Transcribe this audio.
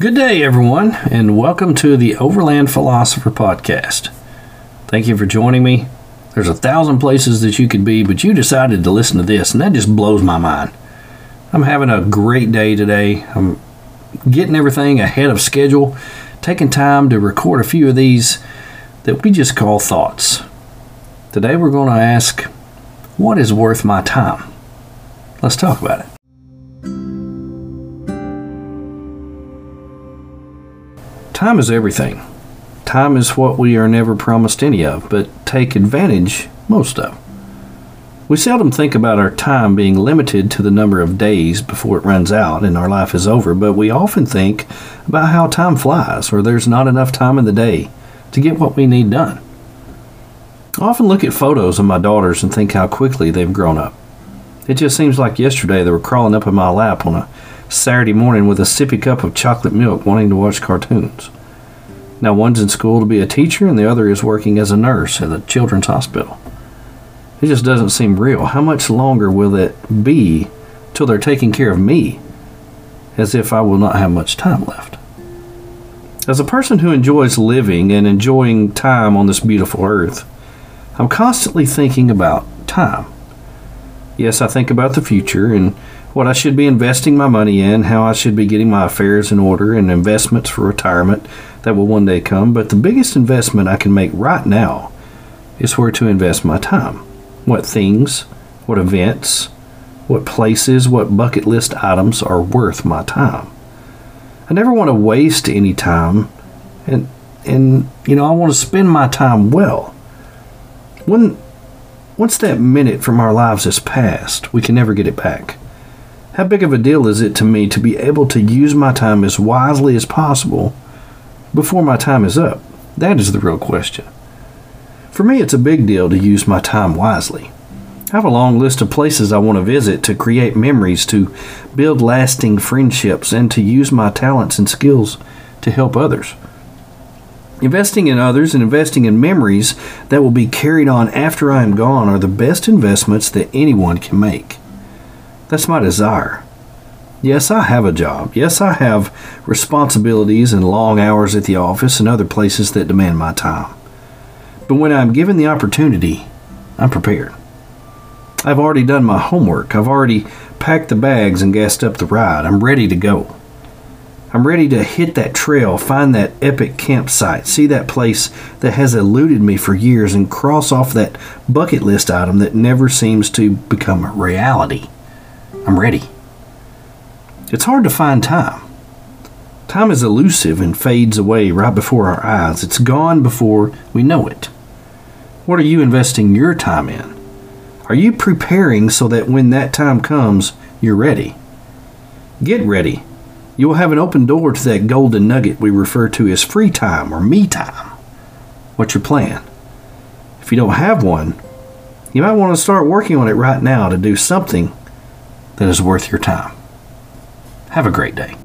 Good day, everyone, and welcome to the Overland Philosopher Podcast. Thank you for joining me. There's a thousand places that you could be, but you decided to listen to this, and that just blows my mind. I'm having a great day today. I'm getting everything ahead of schedule, taking time to record a few of these that we just call thoughts. Today, we're going to ask, What is worth my time? Let's talk about it. Time is everything. Time is what we are never promised any of, but take advantage most of. We seldom think about our time being limited to the number of days before it runs out and our life is over, but we often think about how time flies or there's not enough time in the day to get what we need done. I often look at photos of my daughters and think how quickly they've grown up. It just seems like yesterday they were crawling up in my lap on a Saturday morning with a sippy cup of chocolate milk wanting to watch cartoons. Now, one's in school to be a teacher, and the other is working as a nurse at a children's hospital. It just doesn't seem real. How much longer will it be till they're taking care of me, as if I will not have much time left? As a person who enjoys living and enjoying time on this beautiful earth, I'm constantly thinking about time. Yes, I think about the future and what I should be investing my money in, how I should be getting my affairs in order, and investments for retirement that will one day come. But the biggest investment I can make right now is where to invest my time. What things, what events, what places, what bucket list items are worth my time. I never want to waste any time, and and you know I want to spend my time well. When once that minute from our lives has passed, we can never get it back. How big of a deal is it to me to be able to use my time as wisely as possible before my time is up? That is the real question. For me, it's a big deal to use my time wisely. I have a long list of places I want to visit to create memories, to build lasting friendships, and to use my talents and skills to help others. Investing in others and investing in memories that will be carried on after I am gone are the best investments that anyone can make. That's my desire. Yes, I have a job. Yes, I have responsibilities and long hours at the office and other places that demand my time. But when I'm given the opportunity, I'm prepared. I've already done my homework. I've already packed the bags and gassed up the ride. I'm ready to go. I'm ready to hit that trail, find that epic campsite, see that place that has eluded me for years, and cross off that bucket list item that never seems to become a reality. I'm ready. It's hard to find time. Time is elusive and fades away right before our eyes. It's gone before we know it. What are you investing your time in? Are you preparing so that when that time comes, you're ready? Get ready you will have an open door to that golden nugget we refer to as free time or me time. What's your plan? If you don't have one, you might want to start working on it right now to do something that is worth your time. Have a great day.